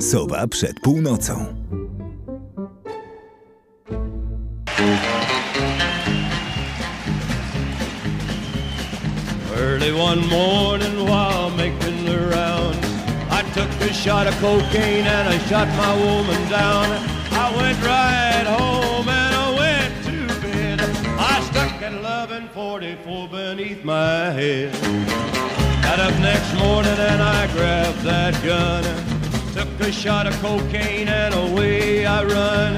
Sowa przed północą. Early one morning while making the rounds, I took a shot of cocaine and I shot my woman down. I went right home and I went to bed. I stuck at 1144 beneath my head. Got up next morning and I grabbed that gun. Took a shot of cocaine and away I run.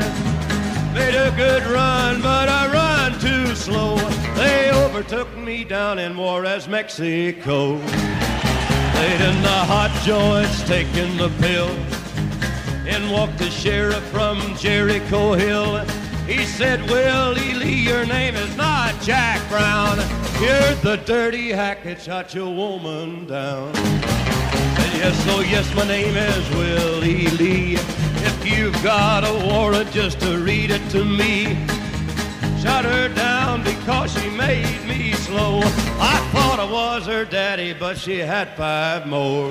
Made a good run, but I run too slow. They overtook me down in Juarez, Mexico. Laid in the hot joints, taking the pill. And walked the sheriff from Jericho Hill. He said, Willie Lee, your name is not Jack Brown. You're the dirty hack that shot your woman down. Yes, oh yes, my name is Willie Lee. If you've got a warrant, just to read it to me. Shut her down because she made me slow. I thought I was her daddy, but she had five more.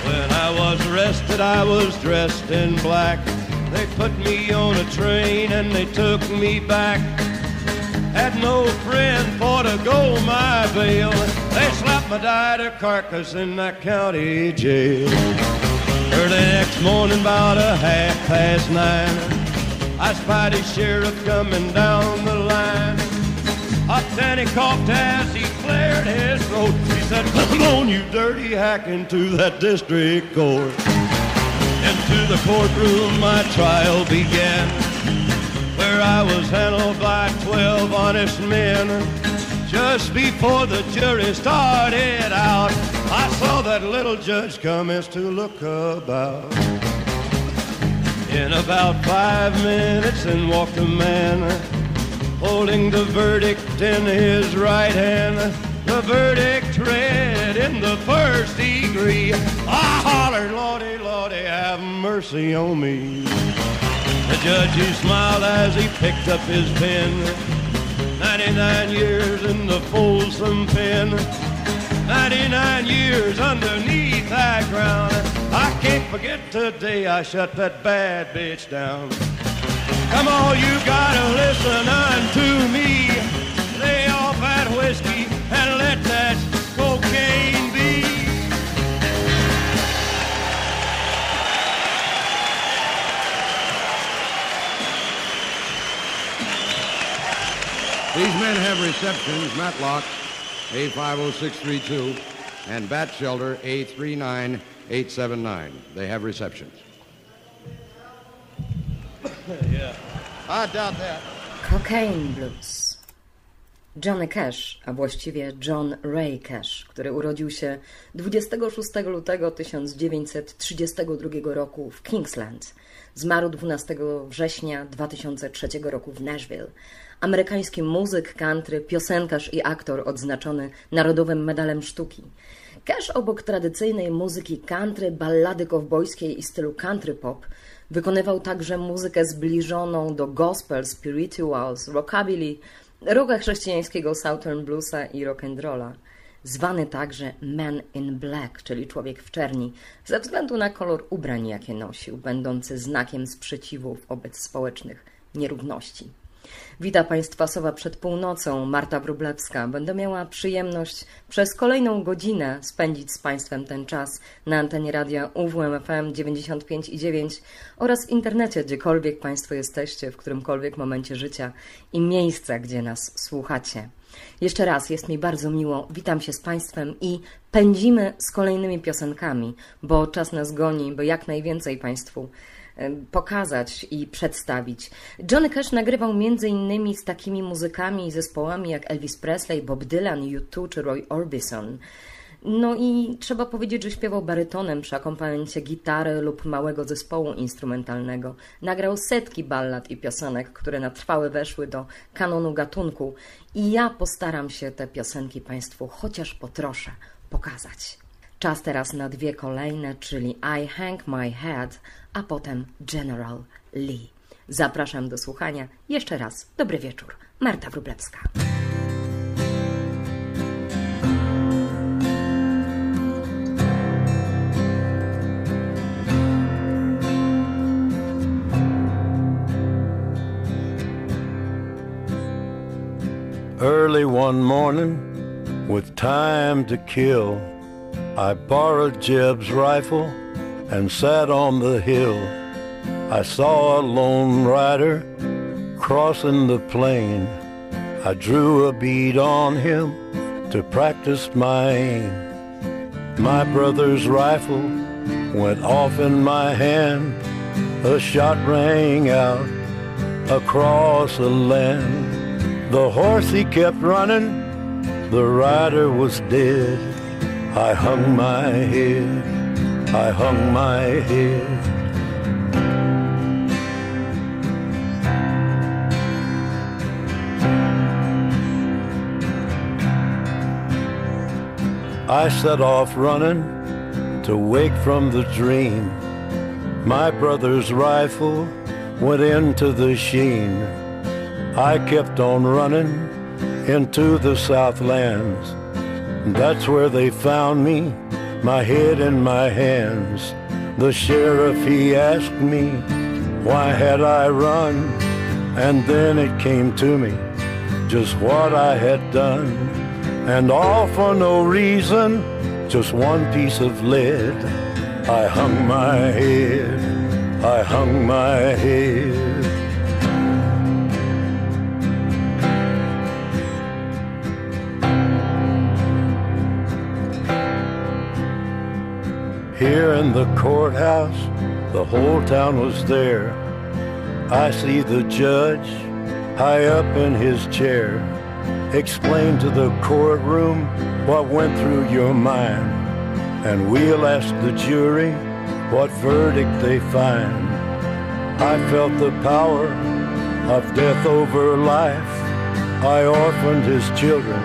When I was arrested, I was dressed in black. They put me on a train and they took me back. Had no friend for to go my bail. They slapped my died carcass in that county jail. Early next morning, about a half past nine, I spied a sheriff coming down the line. Up then he coughed as he cleared his throat. He said, Come on, you dirty hack, into that district court. Into the courtroom my trial began, where I was handled by twelve honest men. Just before the jury started out, I saw that little judge come as to look about. In about five minutes, in walked a man, holding the verdict in his right hand. The verdict read in the first degree. I hollered, Lordy, Lordy, have mercy on me. The judge, he smiled as he picked up his pen. 99 years in the Folsom pen. 99 years underneath that ground. I can't forget today I shut that bad bitch down. Come on, you gotta listen unto me. Lay off that whiskey and let that cocaine These men have receptions, Matlock A50632 and Bat Shelter A39879. They have receptions. yeah. I doubt that. Cocaine Blues. Johnny Cash, a właściwie John Ray Cash, który urodził się 26 lutego 1932 roku w Kingsland. Zmarł 12 września 2003 roku w Nashville. Amerykański muzyk, country, piosenkarz i aktor odznaczony Narodowym Medalem Sztuki. Cash obok tradycyjnej muzyki country, ballady kowbojskiej i stylu country pop wykonywał także muzykę zbliżoną do gospel, spirituals, rockabilly, rocka chrześcijańskiego southern bluesa i rock'n'rolla. Zwany także Man in Black, czyli człowiek w czerni, ze względu na kolor ubrań, jakie nosił, będący znakiem sprzeciwu wobec społecznych nierówności. Witam Państwa Sowa przed północą, Marta Wróblewska. Będę miała przyjemność przez kolejną godzinę spędzić z Państwem ten czas na antenie radia UWMFM 95,9 oraz w internecie, gdziekolwiek Państwo jesteście, w którymkolwiek momencie życia i miejsca, gdzie nas słuchacie. Jeszcze raz jest mi bardzo miło, witam się z Państwem i pędzimy z kolejnymi piosenkami, bo czas nas goni, by jak najwięcej Państwu pokazać i przedstawić. Johnny Cash nagrywał innymi z takimi muzykami i zespołami jak Elvis Presley, Bob Dylan, U2 czy Roy Orbison. No i trzeba powiedzieć, że śpiewał barytonem przy akompaniamencie gitary lub małego zespołu instrumentalnego. Nagrał setki ballad i piosenek, które na trwałe weszły do kanonu gatunku i ja postaram się te piosenki Państwu chociaż po trosze pokazać. Czas teraz na dwie kolejne, czyli I Hang My Head, a potem General Lee. Zapraszam do słuchania. Jeszcze raz dobry wieczór. Marta Wróblewska. Early one morning with time to kill I borrowed Jeb's rifle and sat on the hill. I saw a lone rider crossing the plain. I drew a bead on him to practice my aim. My brother's rifle went off in my hand. A shot rang out across the land. The horse he kept running, the rider was dead. I hung my head, I hung my head. I set off running to wake from the dream. My brother's rifle went into the sheen. I kept on running into the Southlands. That's where they found me, my head in my hands. The sheriff, he asked me, why had I run? And then it came to me, just what I had done and all for no reason, just one piece of lead. I hung my head, I hung my head. Here in the courthouse, the whole town was there. I see the judge high up in his chair. Explain to the courtroom what went through your mind, and we'll ask the jury what verdict they find. I felt the power of death over life. I orphaned his children,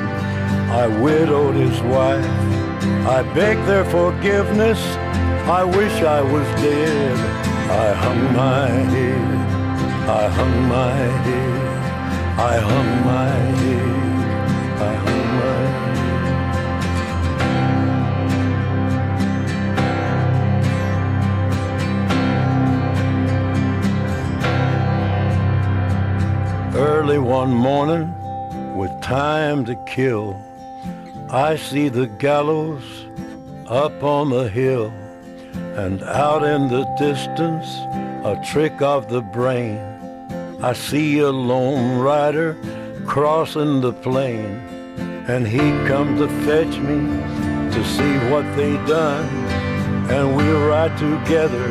I widowed his wife. I begged their forgiveness, I wish I was dead. I hung my head, I hung my head, I hung my head. I hung My homeland Early one morning, with time to kill, I see the gallows up on the hill, and out in the distance, a trick of the brain. I see a lone rider crossing the plain, and he come to fetch me to see what they done, and we'll ride together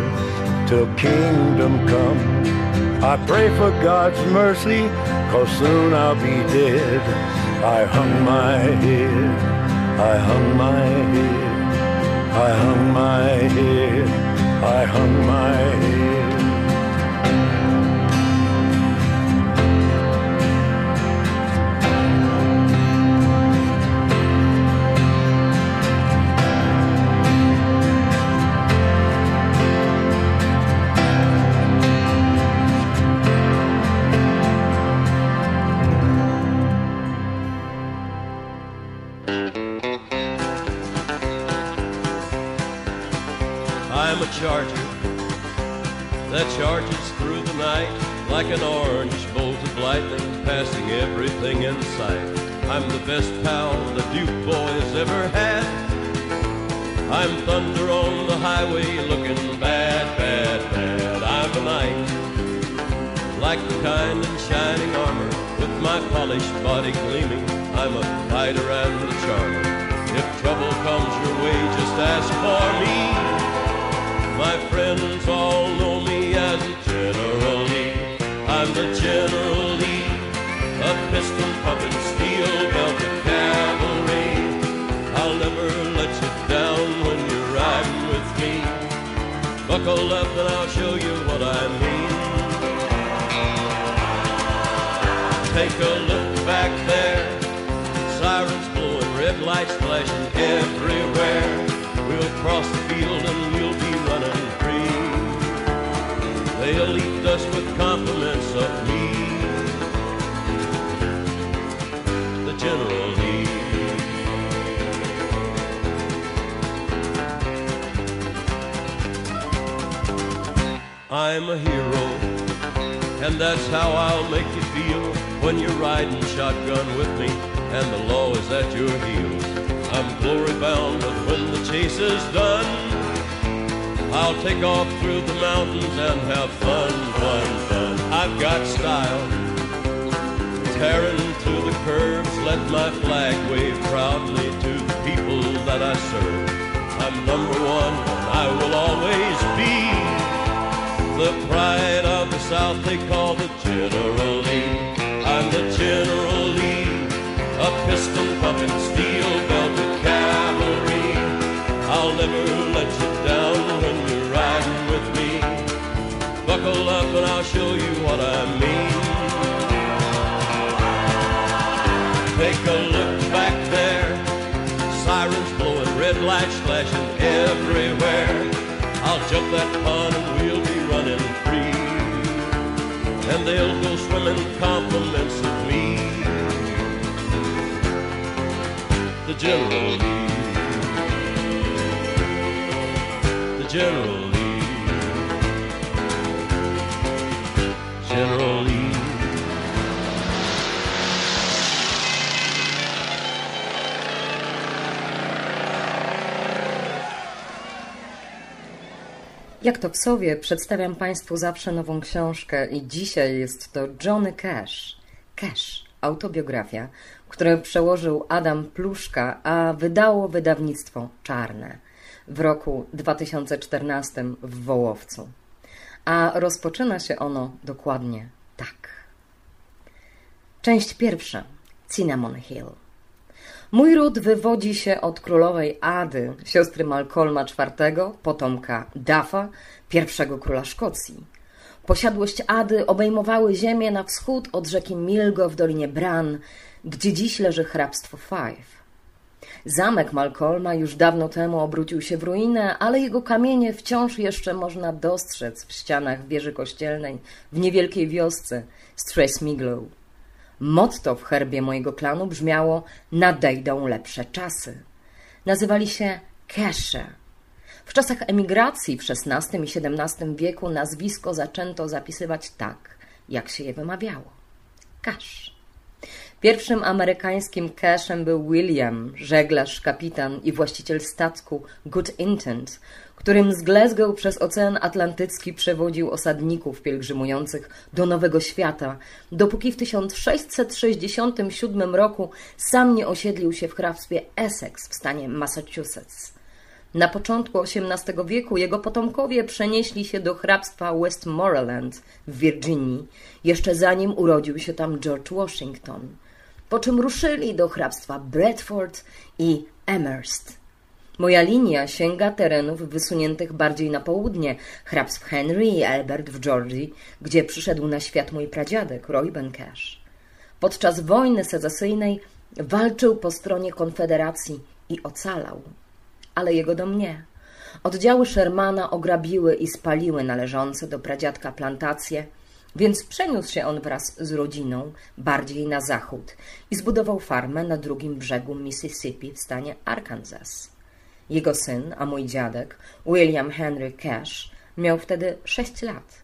till kingdom come. I pray for God's mercy, cause soon I'll be dead. I hung my head, I hung my head, I hung my head, I hung my head. Everything in sight. I'm the best pal the Duke boys ever had. I'm thunder on the highway looking bad, bad, bad. I'm a knight, like the kind in shining armor, with my polished body gleaming. I'm a fighter and a charmer. If trouble comes your way, just ask for me. My friends all know me as General Lee. I'm the General a steel belted cavalry. I'll never let you down when you're riding with me. Buckle up and I'll show you what I mean. Take a look back there, sirens blowing, red lights flashing everywhere. We'll cross the field I'm a hero, and that's how I'll make you feel when you're riding shotgun with me and the law is at your heels. I'm glory bound, but when the chase is done, I'll take off through the mountains and have fun, fun, fun. I've got style, tearing to the curves, let my flag wave proudly to the people that I serve. I'm number one, and I will always be the pride of the South they call the General Lee. I'm the General Lee, a piston they'll go swimming compliments of me. The General. The. General Jak to w Sowie, przedstawiam Państwu zawsze nową książkę i dzisiaj jest to Johnny Cash. Cash, autobiografia, którą przełożył Adam Pluszka, a wydało wydawnictwo Czarne w roku 2014 w Wołowcu. A rozpoczyna się ono dokładnie tak. Część pierwsza. Cinnamon Hill. Mój ród wywodzi się od królowej Ady, siostry Malcolma IV, potomka Dafa, pierwszego króla Szkocji. Posiadłość Ady obejmowały ziemię na wschód od rzeki Milgo w dolinie Bran, gdzie dziś leży hrabstwo Five. Zamek Malcolma już dawno temu obrócił się w ruinę, ale jego kamienie wciąż jeszcze można dostrzec w ścianach wieży kościelnej w niewielkiej wiosce Stresmiglow. Motto w herbie mojego klanu brzmiało nadejdą lepsze czasy. Nazywali się Kesze. W czasach emigracji w XVI i XVII wieku nazwisko zaczęto zapisywać tak, jak się je wymawiało. Cash. Pierwszym amerykańskim cashem był William, żeglarz, kapitan i właściciel statku Good Intent, którym z Glasgow przez Ocean Atlantycki przewodził osadników pielgrzymujących do Nowego Świata, dopóki w 1667 roku sam nie osiedlił się w hrabstwie Essex w stanie Massachusetts. Na początku XVIII wieku jego potomkowie przenieśli się do hrabstwa Westmoreland w Virginii, jeszcze zanim urodził się tam George Washington, po czym ruszyli do hrabstwa Bradford i Amherst. Moja linia sięga terenów wysuniętych bardziej na południe, hrabstw Henry i Albert w Georgii, gdzie przyszedł na świat mój pradziadek Roy Bencash. Podczas wojny secesyjnej walczył po stronie Konfederacji i ocalał. Ale jego dom nie. Oddziały Shermana ograbiły i spaliły należące do pradziadka plantacje, więc przeniósł się on wraz z rodziną bardziej na zachód i zbudował farmę na drugim brzegu Mississippi w stanie Arkansas. Jego syn, a mój dziadek, William Henry Cash, miał wtedy sześć lat.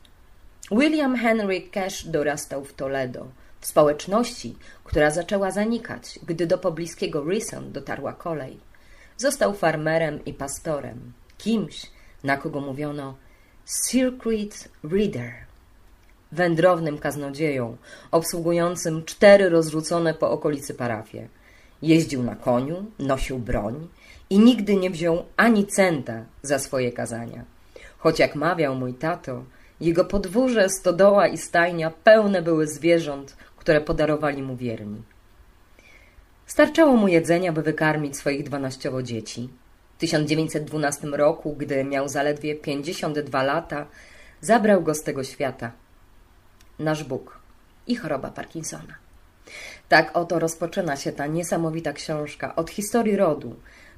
William Henry Cash dorastał w Toledo, w społeczności, która zaczęła zanikać, gdy do pobliskiego Rison dotarła kolej. Został farmerem i pastorem, kimś, na kogo mówiono Circuit Reader, wędrownym kaznodzieją, obsługującym cztery rozrzucone po okolicy parafie. Jeździł na koniu, nosił broń i nigdy nie wziął ani centa za swoje kazania. Choć jak mawiał mój tato, jego podwórze, stodoła i stajnia pełne były zwierząt, które podarowali mu wierni. Starczało mu jedzenia, by wykarmić swoich dwanaściowo dzieci. W 1912 roku, gdy miał zaledwie 52 lata, zabrał go z tego świata. Nasz Bóg i choroba Parkinsona. Tak oto rozpoczyna się ta niesamowita książka od historii rodu.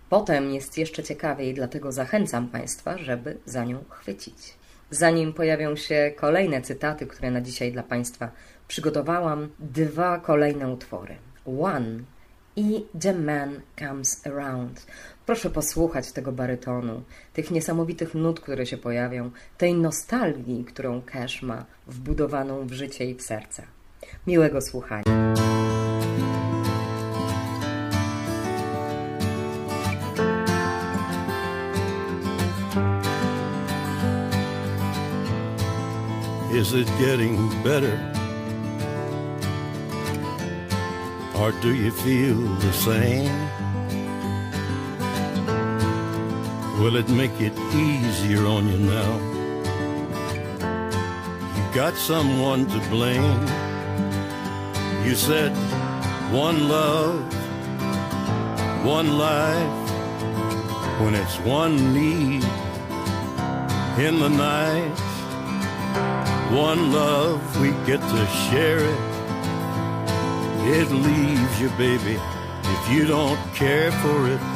Potem jest jeszcze ciekawiej, dlatego zachęcam Państwa, żeby za nią chwycić. Zanim pojawią się kolejne cytaty, które na dzisiaj dla Państwa przygotowałam, dwa kolejne utwory. One i The Man Comes Around. Proszę posłuchać tego barytonu, tych niesamowitych nut, które się pojawią, tej nostalgii, którą Cash ma wbudowaną w życie i w serce. Miłego słuchania. Is it getting better? Or do you feel the same? Will it make it easier on you now? You got someone to blame. You said one love, one life, when it's one need in the night. One love, we get to share it. It leaves you, baby, if you don't care for it.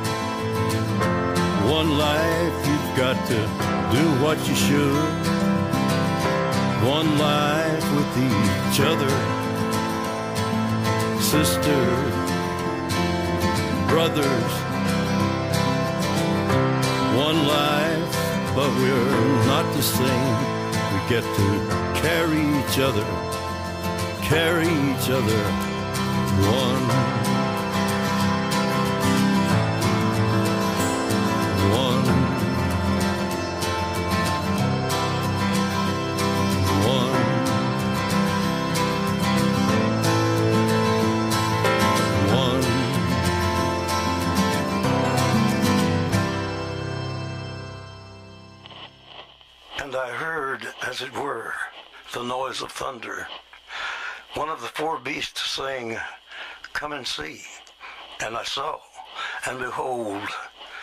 one life, you've got to do what you should. One life with each other, sisters, brothers. One life, but we're not the same. We get to carry each other, carry each other, one. One. One. One. And I heard, as it were, the noise of thunder. One of the four beasts saying, Come and see. And I saw, and behold,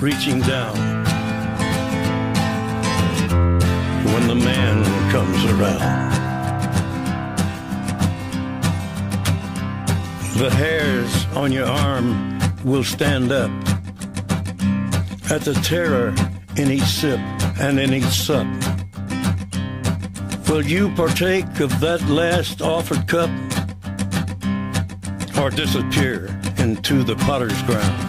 reaching down when the man comes around. The hairs on your arm will stand up at the terror in each sip and in each sup. Will you partake of that last offered cup or disappear into the potter's ground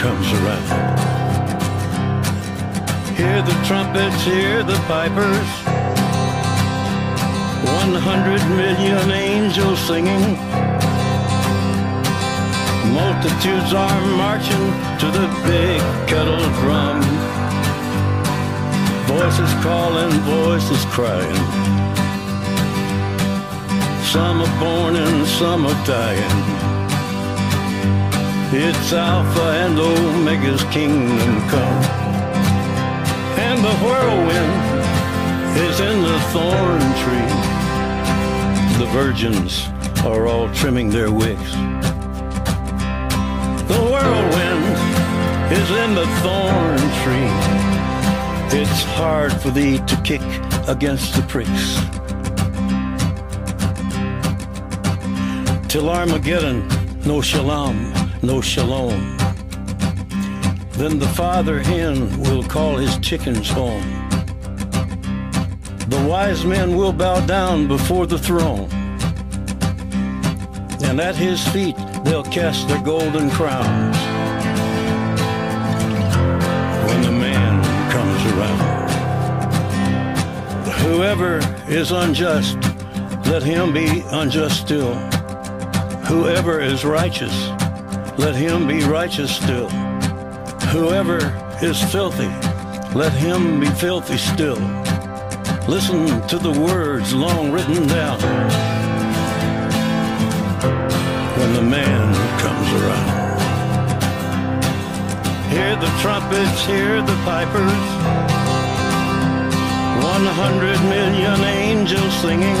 comes around? Hear the trumpets, hear the pipers. One hundred million angels singing. Multitudes are marching to the big kettle drum. Voices calling, voices crying. Some are born and some are dying. It's Alpha and Omega's kingdom come. And the whirlwind is in the thorn tree. The virgins are all trimming their wicks. The whirlwind is in the thorn tree. It's hard for thee to kick against the pricks. Till Armageddon, no shalom, no shalom. Then the father hen will call his chickens home. The wise men will bow down before the throne. And at his feet they'll cast their golden crowns. When the man comes around. Whoever is unjust, let him be unjust still. Whoever is righteous, let him be righteous still. Whoever is filthy, let him be filthy still. Listen to the words long written down when the man comes around. Hear the trumpets, hear the pipers. One hundred million angels singing.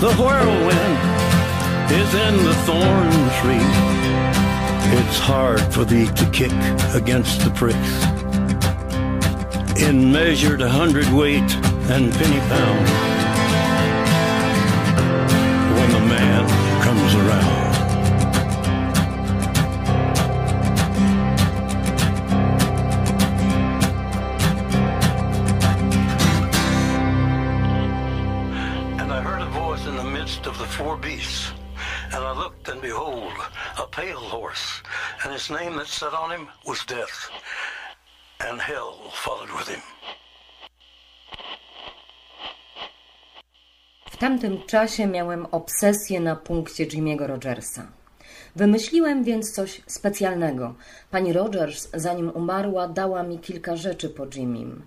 The whirlwind is in the thorn tree. It's hard for thee to kick against the pricks. In measured hundredweight and penny pound. Voice in the midst of the four beasts. And I looked, and behold, a pale horse, and his name that sat on him was Death, and hell followed with him. W tamtym czasie miałem obsesję na punkcie Jimmy'ego Rogersa. Wymyśliłem więc coś specjalnego. Pani Rogers, zanim umarła, dała mi kilka rzeczy po Jimmym.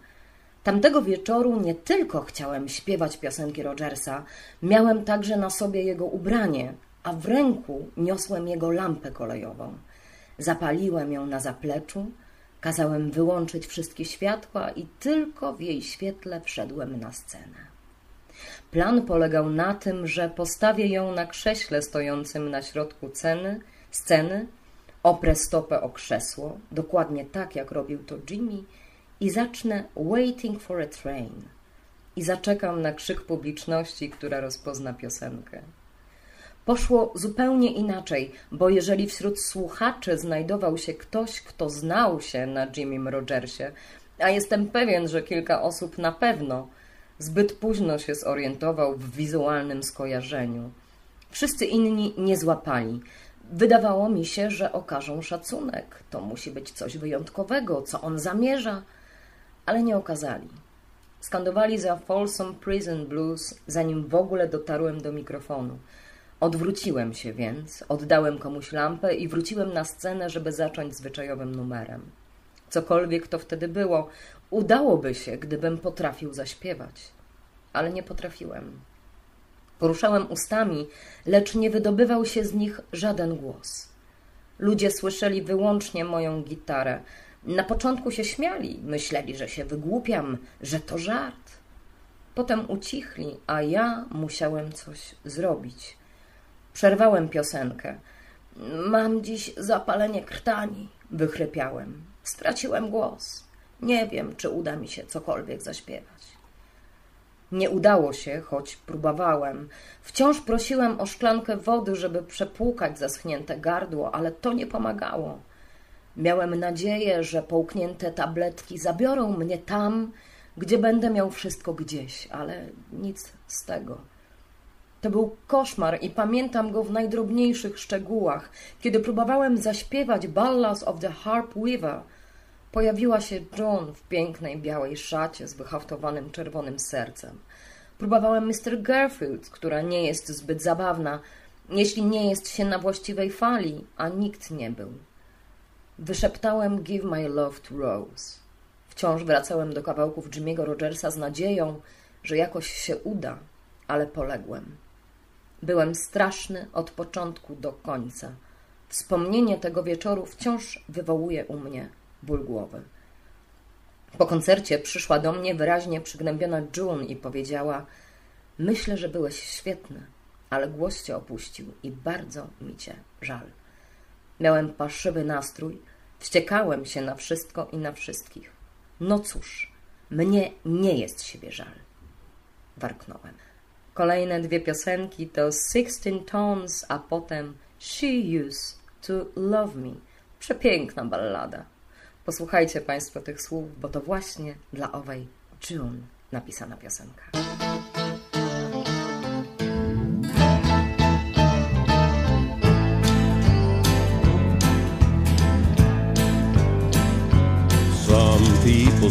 Tamtego wieczoru nie tylko chciałem śpiewać piosenki Rogersa, miałem także na sobie jego ubranie, a w ręku niosłem jego lampę kolejową. Zapaliłem ją na zapleczu, kazałem wyłączyć wszystkie światła i tylko w jej świetle wszedłem na scenę. Plan polegał na tym, że postawię ją na krześle stojącym na środku ceny, sceny, oprę stopę o krzesło, dokładnie tak jak robił to Jimmy, i zacznę Waiting for a Train. I zaczekam na krzyk publiczności, która rozpozna piosenkę. Poszło zupełnie inaczej, bo jeżeli wśród słuchaczy znajdował się ktoś, kto znał się na Jimmym Rogersie, a jestem pewien, że kilka osób na pewno, zbyt późno się zorientował w wizualnym skojarzeniu. Wszyscy inni nie złapali. Wydawało mi się, że okażą szacunek. To musi być coś wyjątkowego, co on zamierza, ale nie okazali. Skandowali za Folsom Prison Blues, zanim w ogóle dotarłem do mikrofonu. Odwróciłem się więc, oddałem komuś lampę i wróciłem na scenę, żeby zacząć zwyczajowym numerem. Cokolwiek to wtedy było, udałoby się, gdybym potrafił zaśpiewać. Ale nie potrafiłem. Poruszałem ustami, lecz nie wydobywał się z nich żaden głos. Ludzie słyszeli wyłącznie moją gitarę. Na początku się śmiali, myśleli, że się wygłupiam, że to żart. Potem ucichli, a ja musiałem coś zrobić. Przerwałem piosenkę. Mam dziś zapalenie krtani, wychrypiałem. Straciłem głos. Nie wiem, czy uda mi się cokolwiek zaśpiewać. Nie udało się, choć próbowałem. Wciąż prosiłem o szklankę wody, żeby przepłukać zaschnięte gardło, ale to nie pomagało. Miałem nadzieję, że połknięte tabletki zabiorą mnie tam, gdzie będę miał wszystko gdzieś, ale nic z tego. To był koszmar i pamiętam go w najdrobniejszych szczegółach. Kiedy próbowałem zaśpiewać Ballas of the Harp Weaver, pojawiła się John w pięknej białej szacie z wyhaftowanym czerwonym sercem. Próbowałem Mr. Garfield, która nie jest zbyt zabawna, jeśli nie jest się na właściwej fali, a nikt nie był. Wyszeptałem Give my love to Rose. Wciąż wracałem do kawałków Jimmy'ego Rogersa z nadzieją, że jakoś się uda, ale poległem. Byłem straszny od początku do końca. Wspomnienie tego wieczoru wciąż wywołuje u mnie ból głowy. Po koncercie przyszła do mnie wyraźnie przygnębiona June i powiedziała: Myślę, że byłeś świetny, ale głos cię opuścił i bardzo mi cię żal. Miałem paszywy nastrój, wściekałem się na wszystko i na wszystkich. No cóż, mnie nie jest siebie żal. Warknąłem. Kolejne dwie piosenki to Sixteen Tones, a potem She Used to Love Me. Przepiękna ballada. Posłuchajcie Państwo tych słów, bo to właśnie dla owej June napisana piosenka.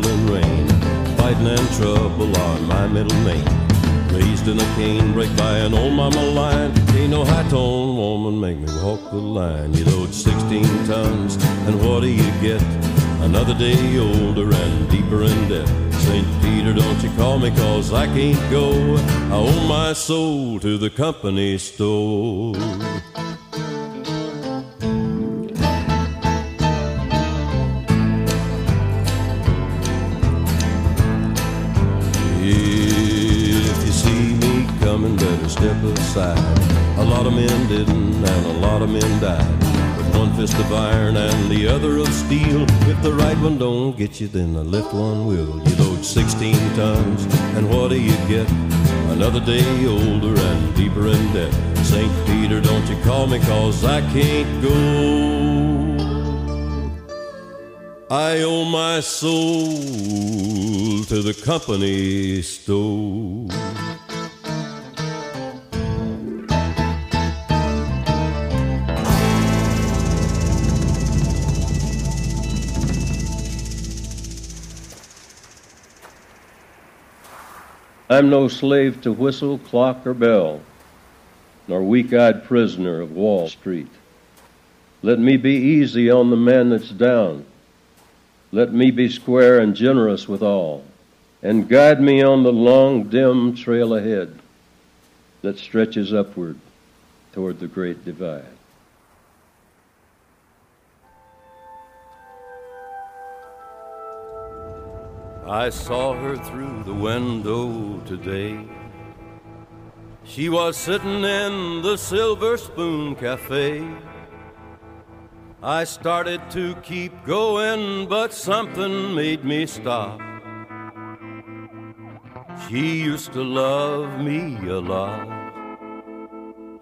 Drizzling rain. Fighting and trouble on my middle name. Raised in a cane break by an old mama line. Ain't no high tone woman make me walk the line. You load 16 tons, and what do you get? Another day older and deeper in debt. St. Peter, don't you call me, cause I can't go. I owe my soul to the company store. Aside. A lot of men didn't, and a lot of men died. With one fist of iron and the other of steel. If the right one don't get you, then the left one will. You load 16 tons, and what do you get? Another day older and deeper in debt. St. Peter, don't you call me, cause I can't go. I owe my soul to the company store. I'm no slave to whistle, clock, or bell, nor weak eyed prisoner of Wall Street. Let me be easy on the man that's down. Let me be square and generous with all, and guide me on the long, dim trail ahead that stretches upward toward the great divide. I saw her through the window today. She was sitting in the Silver Spoon Cafe. I started to keep going, but something made me stop. She used to love me a lot.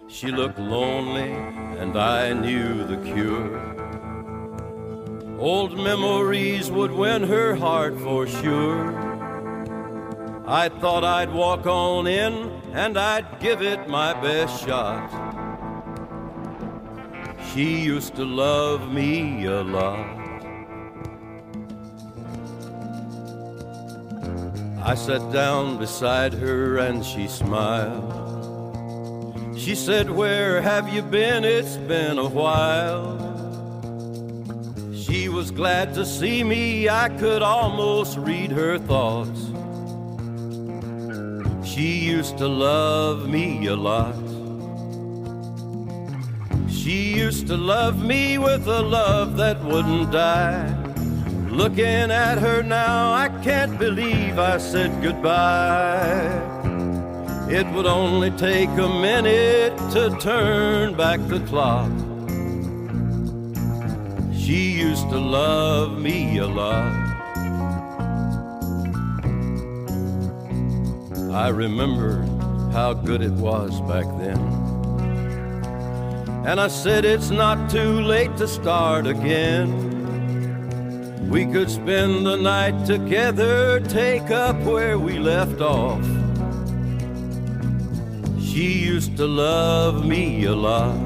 She looked lonely, and I knew the cure. Old memories would win her heart for sure. I thought I'd walk on in and I'd give it my best shot. She used to love me a lot. I sat down beside her and she smiled. She said, Where have you been? It's been a while. Was glad to see me, I could almost read her thoughts. She used to love me a lot. She used to love me with a love that wouldn't die. Looking at her now, I can't believe I said goodbye. It would only take a minute to turn back the clock. She used to love me a lot. I remember how good it was back then. And I said it's not too late to start again. We could spend the night together, take up where we left off. She used to love me a lot,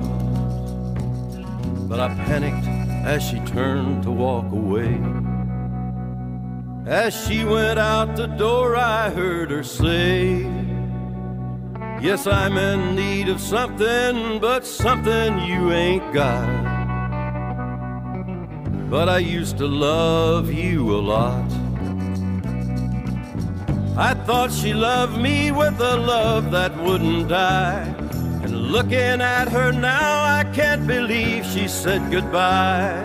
but I panicked as she turned to walk away. As she went out the door, I heard her say, Yes, I'm in need of something, but something you ain't got. But I used to love you a lot. I thought she loved me with a love that wouldn't die. Looking at her now, I can't believe she said goodbye.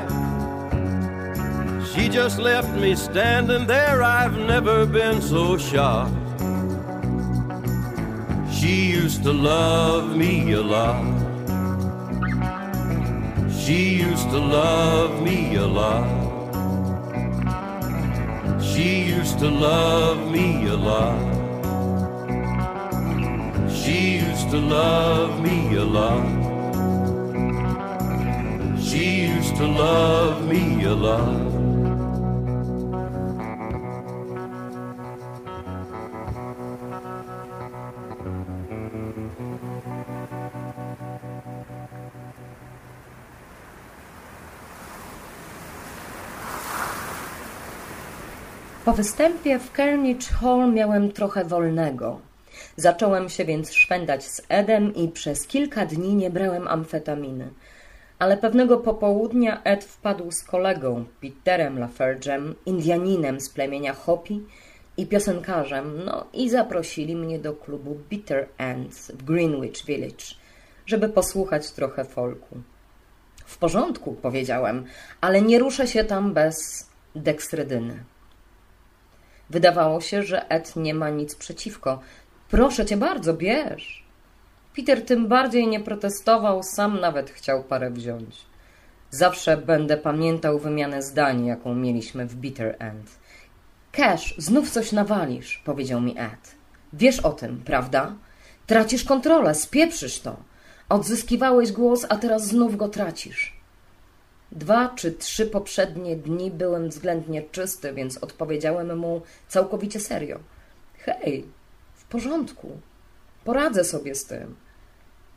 She just left me standing there, I've never been so shocked. She used to love me a lot. She used to love me a lot. She used to love me a lot. She used to love me a lot. She used to love me a lot. Po występie w Carnage Hall miałem trochę wolnego. Zacząłem się więc szwendać z Edem i przez kilka dni nie brałem amfetaminy. Ale pewnego popołudnia Ed wpadł z kolegą, Peterem Lafergem, Indianinem z plemienia Hopi i piosenkarzem, no i zaprosili mnie do klubu Bitter Ends w Greenwich Village, żeby posłuchać trochę folku. W porządku, powiedziałem, ale nie ruszę się tam bez dekstrydyny. Wydawało się, że Ed nie ma nic przeciwko. Proszę cię bardzo, bierz. Peter tym bardziej nie protestował, sam nawet chciał parę wziąć. Zawsze będę pamiętał wymianę zdań, jaką mieliśmy w Bitter End. Cash, znów coś nawalisz, powiedział mi Ed. Wiesz o tym, prawda? Tracisz kontrolę, spieprzysz to. Odzyskiwałeś głos, a teraz znów go tracisz. Dwa czy trzy poprzednie dni byłem względnie czysty, więc odpowiedziałem mu całkowicie serio. Hej, porządku, poradzę sobie z tym.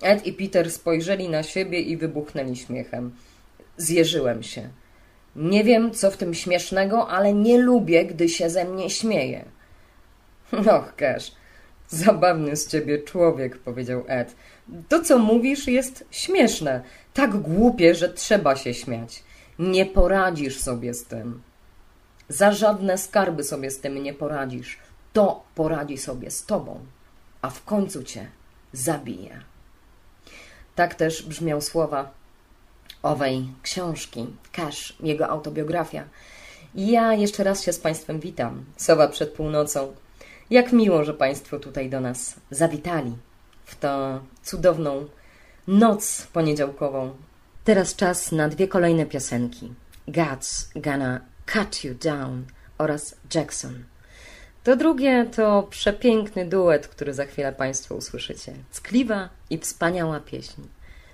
Ed i Peter spojrzeli na siebie i wybuchnęli śmiechem. Zjeżyłem się. Nie wiem, co w tym śmiesznego, ale nie lubię, gdy się ze mnie śmieje. Och, Cash, zabawny z ciebie człowiek, powiedział Ed. To, co mówisz, jest śmieszne tak głupie, że trzeba się śmiać. Nie poradzisz sobie z tym. Za żadne skarby sobie z tym nie poradzisz. To poradzi sobie z tobą, a w końcu cię zabije. Tak też brzmiał słowa owej książki, Cash, jego autobiografia. Ja jeszcze raz się z Państwem witam. Sowa przed północą. Jak miło, że Państwo tutaj do nas zawitali w tę cudowną noc poniedziałkową. Teraz czas na dwie kolejne piosenki. God's Gonna Cut You Down oraz Jackson. To drugie to przepiękny duet, który za chwilę Państwo usłyszycie. Ckliwa i wspaniała pieśń.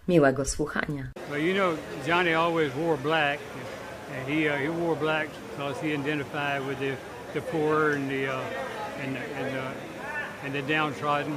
Miłego słuchania. Well, you know, Johnny always wore black. He, uh, he wore black because he identified with the, the poor and the, uh, and, the, and, the, and the downtrodden.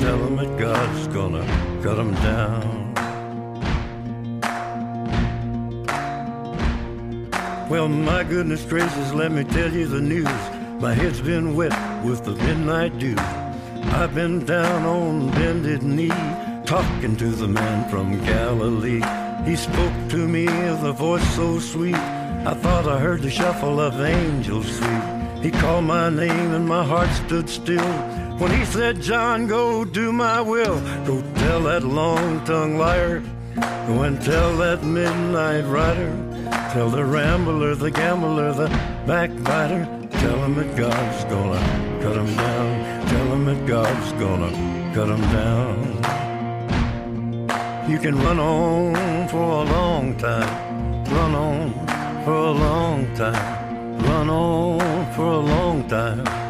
Tell him that God's gonna cut him down. Well, my goodness gracious, let me tell you the news. My head's been wet with the midnight dew. I've been down on bended knee, talking to the man from Galilee. He spoke to me with a voice so sweet. I thought I heard the shuffle of angels sweet. He called my name and my heart stood still. When he said, John, go do my will. Go tell that long tongued liar. Go and tell that midnight rider. Tell the rambler, the gambler, the backbiter. Tell him that God's gonna cut him down. Tell him that God's gonna cut him down. You can run on for a long time. Run on for a long time. Run on for a long time.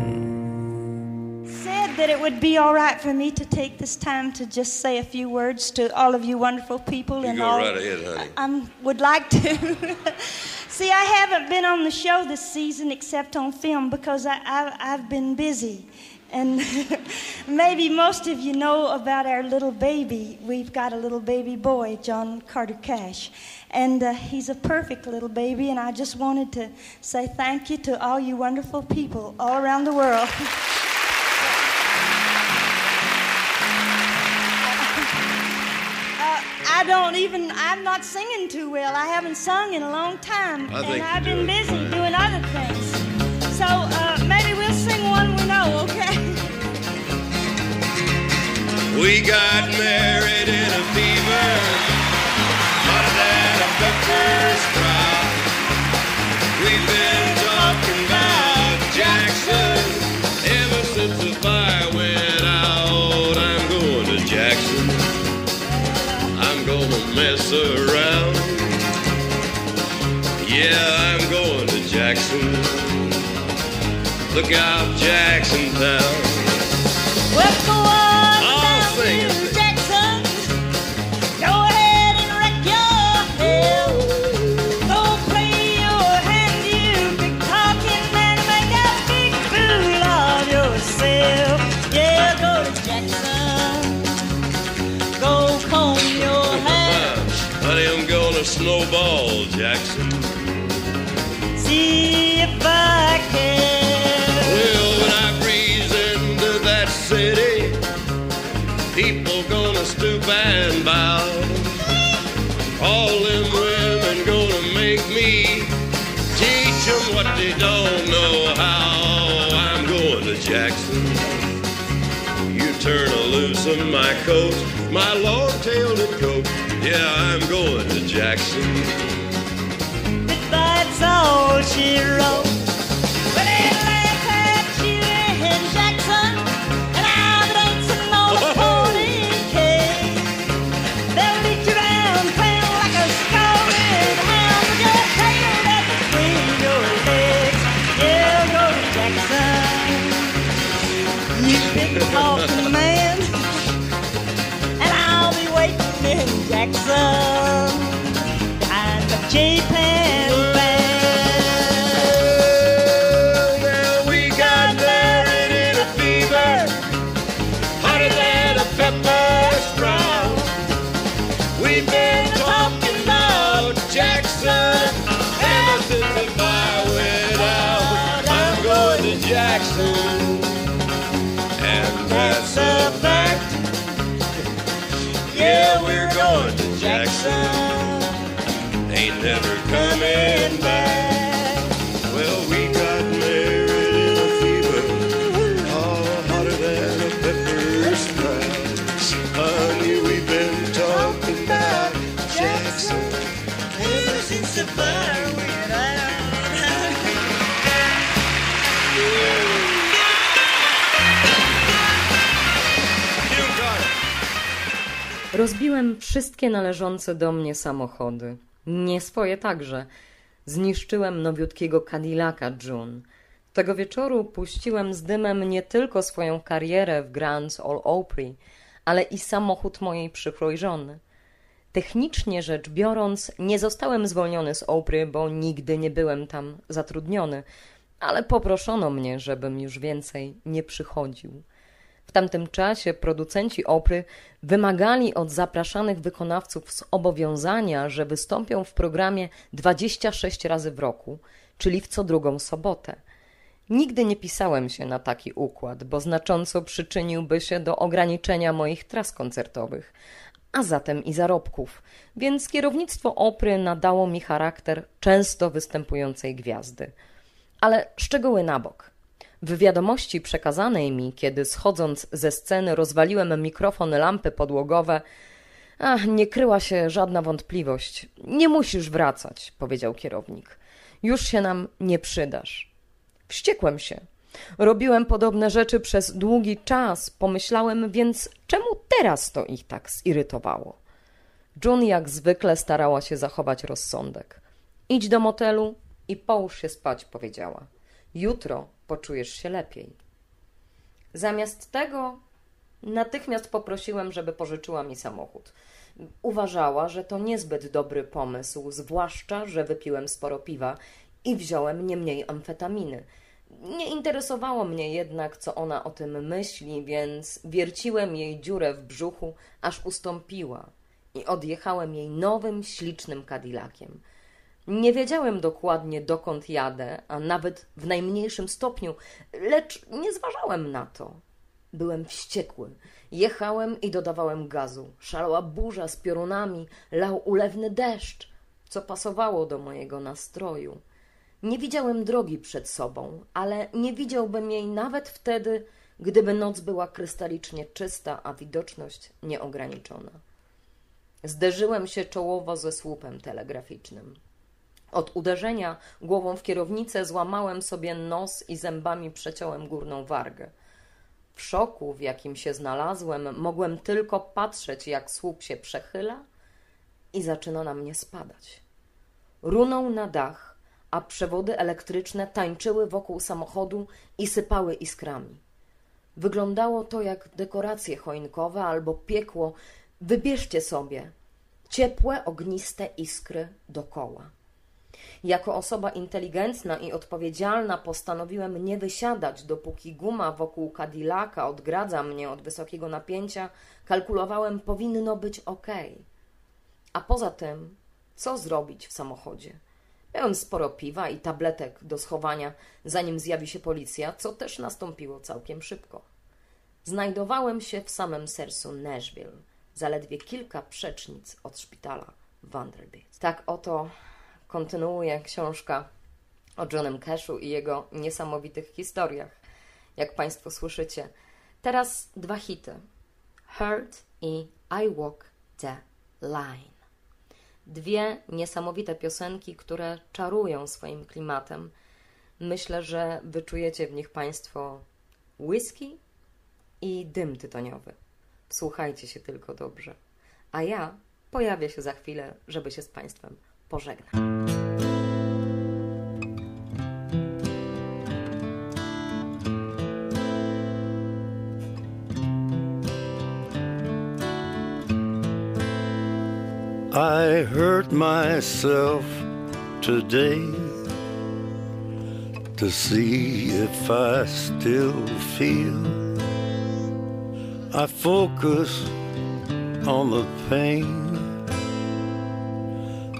That it would be all right for me to take this time to just say a few words to all of you wonderful people You and go all. right ahead, honey. I um, would like to. See, I haven't been on the show this season except on film because I, I, I've been busy. And maybe most of you know about our little baby. We've got a little baby boy, John Carter Cash. And uh, he's a perfect little baby, and I just wanted to say thank you to all you wonderful people all around the world. I don't even, I'm not singing too well. I haven't sung in a long time. I and I've been busy fine. doing other things. So uh, maybe we'll sing one we know, okay? We got married in a fever, hotter than a pepper's Jackson. Look out, Jackson lonesome, my coat, my long-tailed coat. Yeah, I'm going to Jackson. But that's all she wrote. Jackson behind the coming back. Well, we got married in a fever, all hotter than a pepper. Honey, we've been talking about Jackson ever since the fire. Rozbiłem wszystkie należące do mnie samochody. Nie swoje także. Zniszczyłem nowiutkiego Cadillaca June. Tego wieczoru puściłem z dymem nie tylko swoją karierę w Grand Ole Opry, ale i samochód mojej przyszłej żony. Technicznie rzecz biorąc, nie zostałem zwolniony z Opry, bo nigdy nie byłem tam zatrudniony, ale poproszono mnie, żebym już więcej nie przychodził. W tamtym czasie producenci Opry wymagali od zapraszanych wykonawców zobowiązania, że wystąpią w programie 26 razy w roku, czyli w co drugą sobotę. Nigdy nie pisałem się na taki układ, bo znacząco przyczyniłby się do ograniczenia moich tras koncertowych, a zatem i zarobków, więc kierownictwo Opry nadało mi charakter często występującej gwiazdy. Ale szczegóły na bok. W wiadomości przekazanej mi, kiedy schodząc ze sceny rozwaliłem mikrofon lampy podłogowe, ach, nie kryła się żadna wątpliwość. Nie musisz wracać, powiedział kierownik. Już się nam nie przydasz. Wściekłem się. Robiłem podobne rzeczy przez długi czas, pomyślałem, więc czemu teraz to ich tak zirytowało? June jak zwykle starała się zachować rozsądek. Idź do motelu i połóż się spać, powiedziała. Jutro poczujesz się lepiej. Zamiast tego natychmiast poprosiłem, żeby pożyczyła mi samochód. Uważała, że to niezbyt dobry pomysł, zwłaszcza, że wypiłem sporo piwa i wziąłem nie mniej amfetaminy. Nie interesowało mnie jednak, co ona o tym myśli, więc wierciłem jej dziurę w brzuchu, aż ustąpiła i odjechałem jej nowym, ślicznym Cadillaciem. Nie wiedziałem dokładnie, dokąd jadę, a nawet w najmniejszym stopniu, lecz nie zważałem na to. Byłem wściekły. Jechałem i dodawałem gazu. Szalała burza z piorunami, lał ulewny deszcz, co pasowało do mojego nastroju. Nie widziałem drogi przed sobą, ale nie widziałbym jej nawet wtedy, gdyby noc była krystalicznie czysta, a widoczność nieograniczona. Zderzyłem się czołowo ze słupem telegraficznym. Od uderzenia głową w kierownicę złamałem sobie nos i zębami przeciąłem górną wargę. W szoku, w jakim się znalazłem, mogłem tylko patrzeć, jak słup się przechyla i zaczyna na mnie spadać. Runął na dach, a przewody elektryczne tańczyły wokół samochodu i sypały iskrami. Wyglądało to jak dekoracje choinkowe albo piekło. Wybierzcie sobie ciepłe, ogniste iskry dokoła. Jako osoba inteligentna i odpowiedzialna postanowiłem nie wysiadać, dopóki guma wokół Cadillaca odgradza mnie od wysokiego napięcia. Kalkulowałem, powinno być ok. A poza tym, co zrobić w samochodzie? Miałem sporo piwa i tabletek do schowania, zanim zjawi się policja, co też nastąpiło całkiem szybko. Znajdowałem się w samym sercu Nashville, zaledwie kilka przecznic od szpitala Vanderbilt. Tak oto kontynuuje książka o Johnem Cashu i jego niesamowitych historiach, jak Państwo słyszycie. Teraz dwa hity. Hurt i I Walk the Line. Dwie niesamowite piosenki, które czarują swoim klimatem. Myślę, że wyczujecie w nich Państwo whisky i dym tytoniowy. Słuchajcie się tylko dobrze. A ja pojawię się za chwilę, żeby się z Państwem pożegnać. I hurt myself today to see if I still feel. I focus on the pain,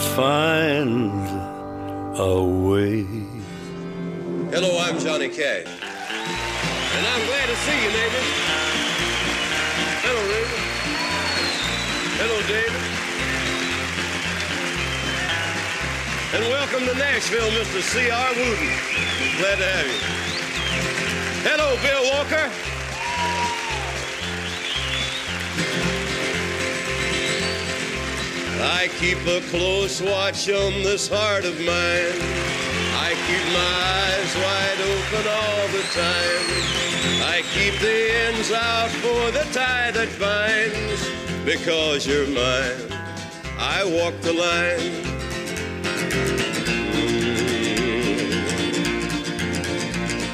find a way. Hello, I'm Johnny Cash. And I'm glad to see you, neighbor. Hello, neighbor. Hello, David. And welcome to Nashville, Mr. C.R. Wooten. Glad to have you. Hello, Bill Walker. I keep a close watch on this heart of mine. I keep my eyes wide open all the time. I keep the ends out for the tie that binds. Because you're mine, I walk the line. Mm.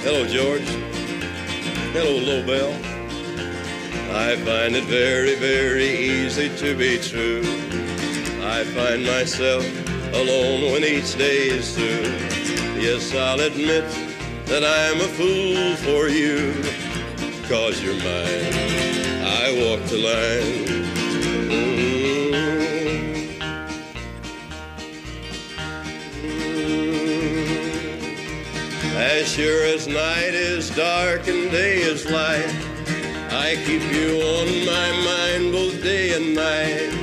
Hello, George. Hello, Lobel. I find it very, very easy to be true. I find myself alone when each day is through. Yes, I'll admit that I'm a fool for you, cause you're mine. I walk the line. Mm-hmm. As sure as night is dark and day is light, I keep you on my mind both day and night.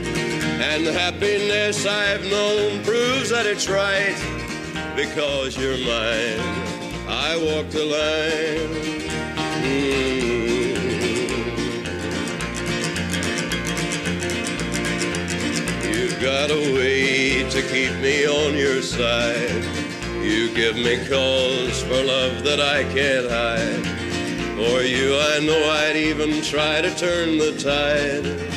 And the happiness I've known proves that it's right because you're mine. I walk the line. Mm. You've got a way to keep me on your side. You give me cause for love that I can't hide. For you, I know I'd even try to turn the tide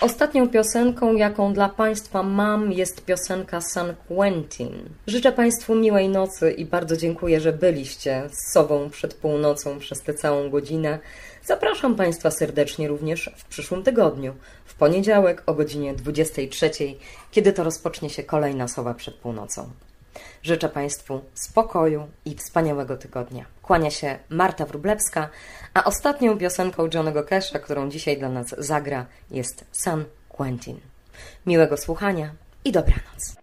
Ostatnią piosenką, jaką dla Państwa mam, jest piosenka San Quentin. Życzę Państwu miłej nocy i bardzo dziękuję, że byliście z sobą przed północą przez tę całą godzinę. Zapraszam Państwa serdecznie również w przyszłym tygodniu, w poniedziałek o godzinie 23, kiedy to rozpocznie się kolejna sowa przed północą. Życzę Państwu spokoju i wspaniałego tygodnia. Kłania się Marta Wrublewska, a ostatnią piosenką Johnego Casha, którą dzisiaj dla nas zagra, jest San Quentin. Miłego słuchania i dobranoc.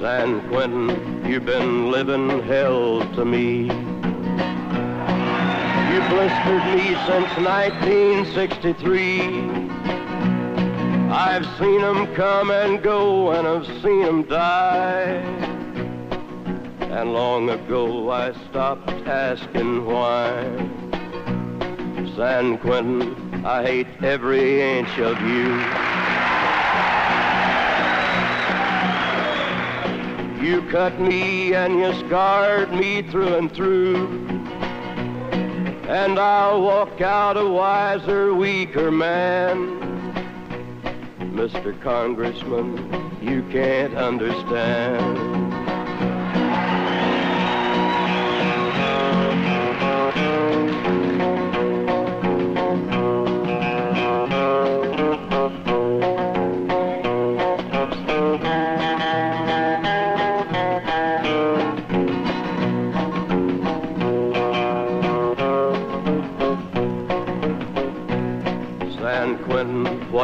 San Quentin, you've been living hell to me. Blistered me since 1963. I've seen 'em come and go, and I've seen 'em die. And long ago I stopped asking why. San Quentin, I hate every inch of you. You cut me and you scarred me through and through. And I'll walk out a wiser, weaker man. Mr. Congressman, you can't understand.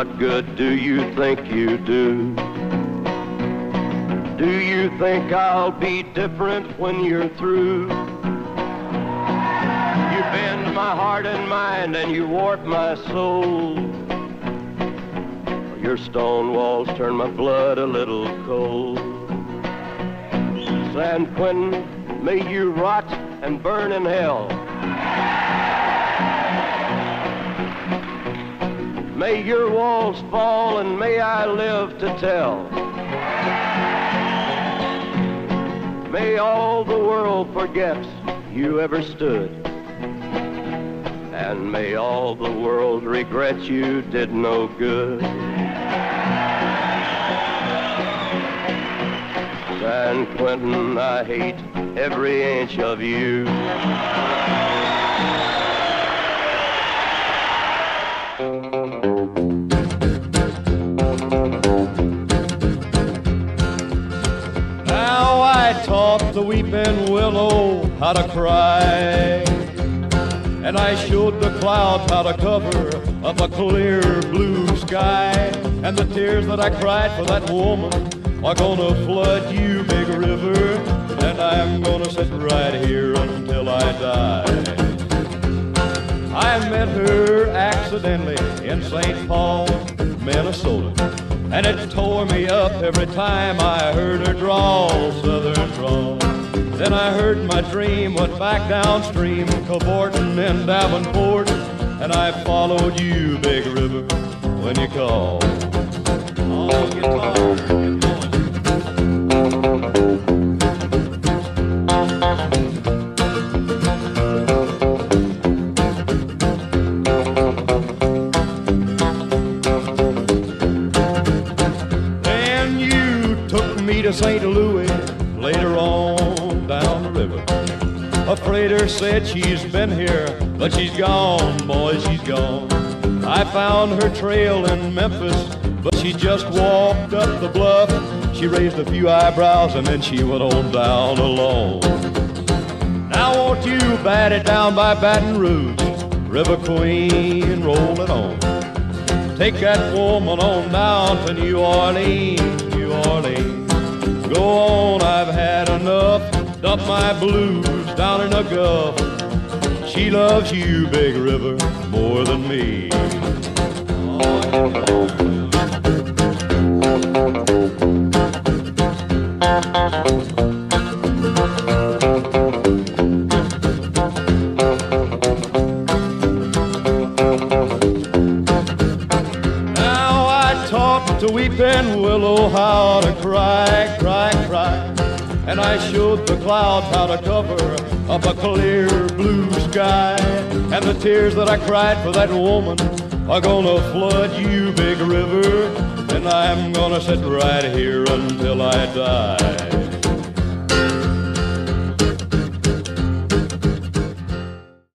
What good do you think you do? Do you think I'll be different when you're through? You bend my heart and mind and you warp my soul. Your stone walls turn my blood a little cold. San Quentin, may you rot and burn in hell. May your walls fall and may I live to tell. May all the world forget you ever stood. And may all the world regret you did no good. San Quentin, I hate every inch of you. The weeping willow how to cry. And I showed the clouds how to cover up a clear blue sky. And the tears that I cried for that woman are gonna flood you, big river. And I'm gonna sit right here until I die. I met her accidentally in St. Paul, Minnesota. And it tore me up every time I heard her drawl, southern drawl. Then I heard my dream went back downstream, cavorting in Davenport. And I followed you, Big River, when you called. Get said she's been here, but she's gone, boy, she's gone. I found her trail in Memphis, but she just walked up the bluff. She raised a few eyebrows and then she went on down alone. Now won't you bat it down by Baton Rouge, River Queen, roll it on. Take that woman on down to New Orleans, New Orleans. Go on, I've had enough. Dump my blues down in the Gulf. She loves you, Big River, more than me. Now I taught to weeping willow how to cry. And I showed the clouds how to cover up a clear blue sky. And the tears that I cried for that woman are gonna flood you, big river. And I'm gonna sit right here until I die.